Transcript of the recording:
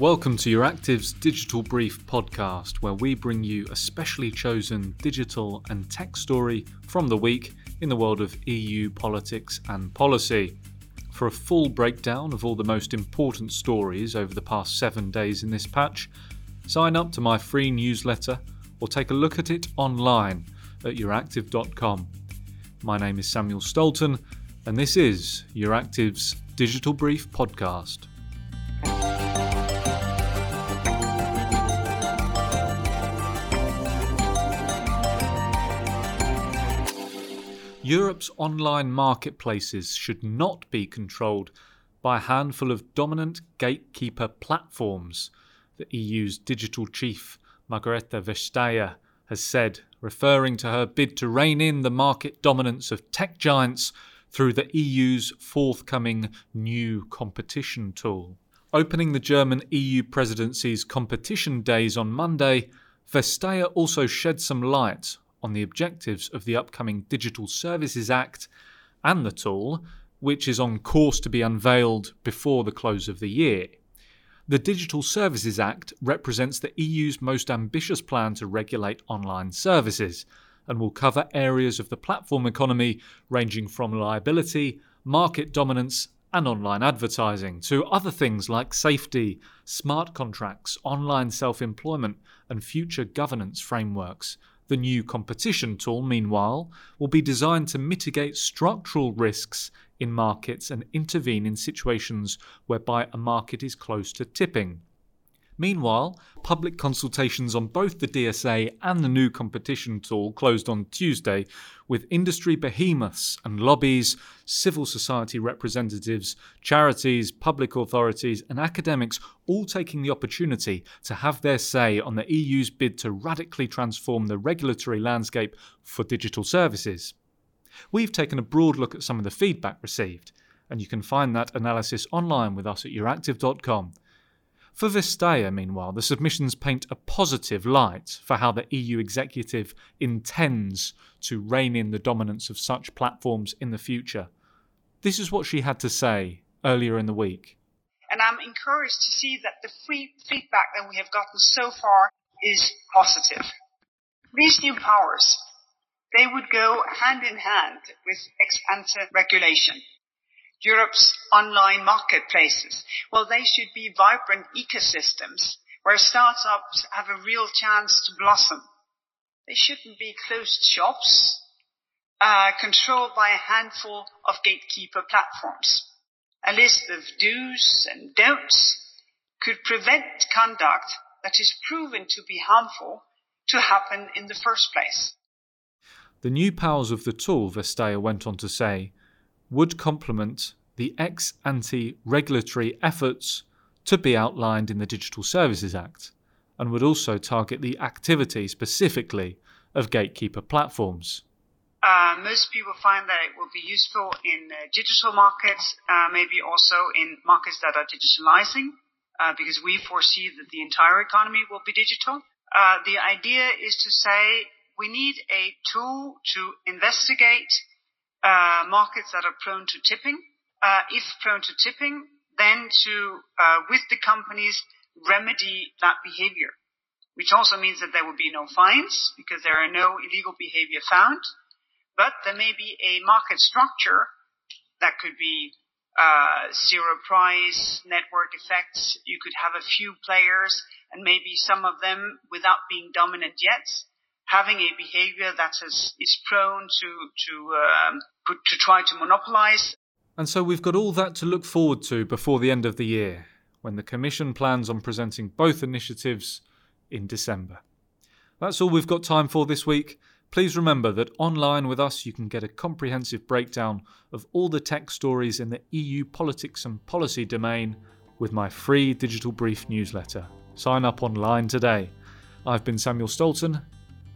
Welcome to EURACTIV's Digital Brief podcast, where we bring you a specially chosen digital and tech story from the week in the world of EU politics and policy. For a full breakdown of all the most important stories over the past seven days in this patch, sign up to my free newsletter or take a look at it online at euractiv.com. My name is Samuel Stolton, and this is EURACTIV's Digital Brief podcast. Europe's online marketplaces should not be controlled by a handful of dominant gatekeeper platforms, the EU's digital chief, Margrethe Vestager, has said, referring to her bid to rein in the market dominance of tech giants through the EU's forthcoming new competition tool. Opening the German EU presidency's competition days on Monday, Vestager also shed some light on the objectives of the upcoming Digital Services Act and the tool, which is on course to be unveiled before the close of the year. The Digital Services Act represents the EU's most ambitious plan to regulate online services and will cover areas of the platform economy ranging from liability, market dominance, and online advertising to other things like safety, smart contracts, online self employment, and future governance frameworks. The new competition tool, meanwhile, will be designed to mitigate structural risks in markets and intervene in situations whereby a market is close to tipping. Meanwhile, public consultations on both the DSA and the new competition tool closed on Tuesday, with industry behemoths and lobbies, civil society representatives, charities, public authorities, and academics all taking the opportunity to have their say on the EU's bid to radically transform the regulatory landscape for digital services. We've taken a broad look at some of the feedback received, and you can find that analysis online with us at euractiv.com. For Vestager, meanwhile, the submissions paint a positive light for how the EU executive intends to rein in the dominance of such platforms in the future. This is what she had to say earlier in the week. And I'm encouraged to see that the free feedback that we have gotten so far is positive. These new powers, they would go hand in hand with ex ante regulation. Europe's online marketplaces. Well, they should be vibrant ecosystems where startups have a real chance to blossom. They shouldn't be closed shops uh, controlled by a handful of gatekeeper platforms. A list of do's and don'ts could prevent conduct that is proven to be harmful to happen in the first place. The new powers of the tool, Vestager went on to say, would complement the ex ante regulatory efforts to be outlined in the Digital Services Act and would also target the activity specifically of gatekeeper platforms. Uh, most people find that it will be useful in uh, digital markets, uh, maybe also in markets that are digitalizing, uh, because we foresee that the entire economy will be digital. Uh, the idea is to say we need a tool to investigate uh, markets that are prone to tipping, uh, if prone to tipping, then to, uh, with the companies, remedy that behavior, which also means that there will be no fines because there are no illegal behavior found, but there may be a market structure that could be uh, zero price, network effects. You could have a few players and maybe some of them without being dominant yet, having a behavior that is, is prone to to um, to try to monopolize. And so we've got all that to look forward to before the end of the year, when the Commission plans on presenting both initiatives in December. That's all we've got time for this week. Please remember that online with us you can get a comprehensive breakdown of all the tech stories in the EU politics and policy domain with my free digital brief newsletter. Sign up online today. I've been Samuel Stolton